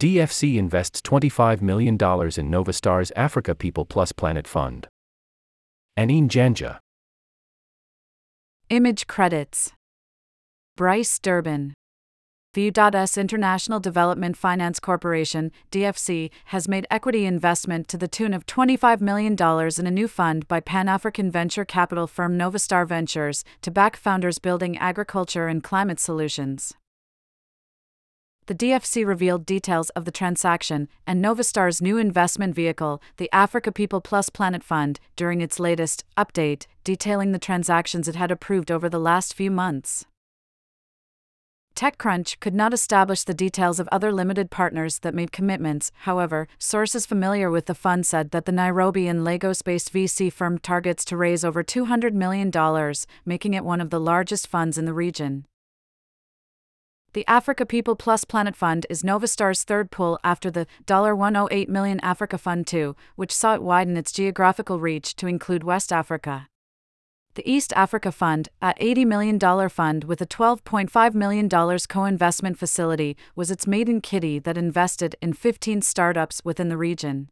DFC invests $25 million in Novastar's Africa People Plus Planet Fund. Annie Njanja. Image credits Bryce Durbin. U.S. International Development Finance Corporation, DFC, has made equity investment to the tune of $25 million in a new fund by Pan African venture capital firm Novastar Ventures to back founders building agriculture and climate solutions. The DFC revealed details of the transaction and Novastar's new investment vehicle, the Africa People Plus Planet Fund, during its latest update, detailing the transactions it had approved over the last few months. TechCrunch could not establish the details of other limited partners that made commitments. However, sources familiar with the fund said that the Nairobi and Lagos based VC firm targets to raise over $200 million, making it one of the largest funds in the region. The Africa People Plus Planet Fund is Novastar's third pull after the 108 million Africa Fund 2, which saw it widen its geographical reach to include West Africa. The East Africa Fund, a $80 million fund with a $12.5 million co investment facility, was its maiden kitty that invested in 15 startups within the region.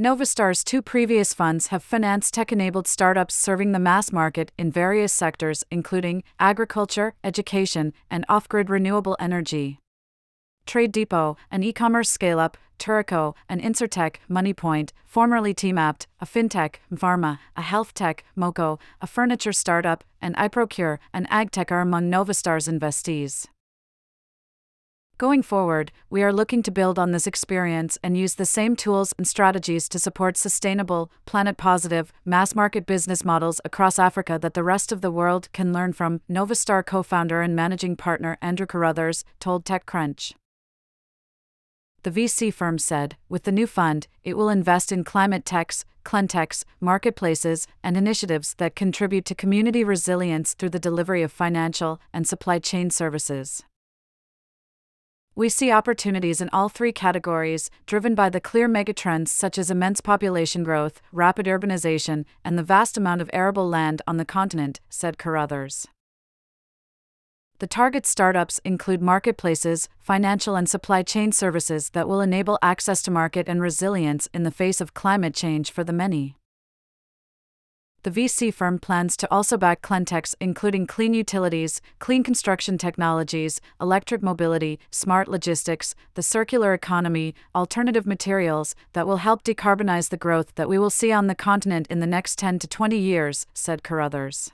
Novastar's two previous funds have financed tech enabled startups serving the mass market in various sectors, including agriculture, education, and off grid renewable energy. Trade Depot, an e commerce scale up, Turaco, an Insurtech, Moniepoint, formerly TeamApt, a fintech, Pharma, a health tech, Moko, a furniture startup, and iProcure, an agtech are among Novastar's investees. Going forward, we are looking to build on this experience and use the same tools and strategies to support sustainable, planet positive, mass market business models across Africa that the rest of the world can learn from, Novastar co founder and managing partner Andrew Carruthers told TechCrunch the VC firm said, with the new fund, it will invest in climate techs, cleantechs, marketplaces, and initiatives that contribute to community resilience through the delivery of financial and supply chain services. We see opportunities in all three categories, driven by the clear megatrends such as immense population growth, rapid urbanization, and the vast amount of arable land on the continent, said Carruthers. The target startups include marketplaces, financial and supply chain services that will enable access to market and resilience in the face of climate change for the many. The VC firm plans to also back cleantechs including clean utilities, clean construction technologies, electric mobility, smart logistics, the circular economy, alternative materials that will help decarbonize the growth that we will see on the continent in the next 10 to 20 years, said Carruthers.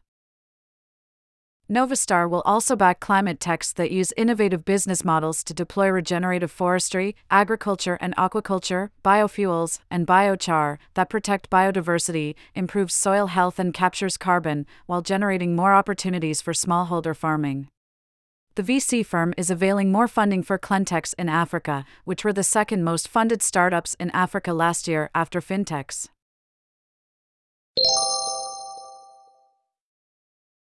Novastar will also back climate techs that use innovative business models to deploy regenerative forestry, agriculture and aquaculture, biofuels, and biochar that protect biodiversity, improves soil health, and captures carbon, while generating more opportunities for smallholder farming. The VC firm is availing more funding for cleantechs in Africa, which were the second most funded startups in Africa last year after fintechs.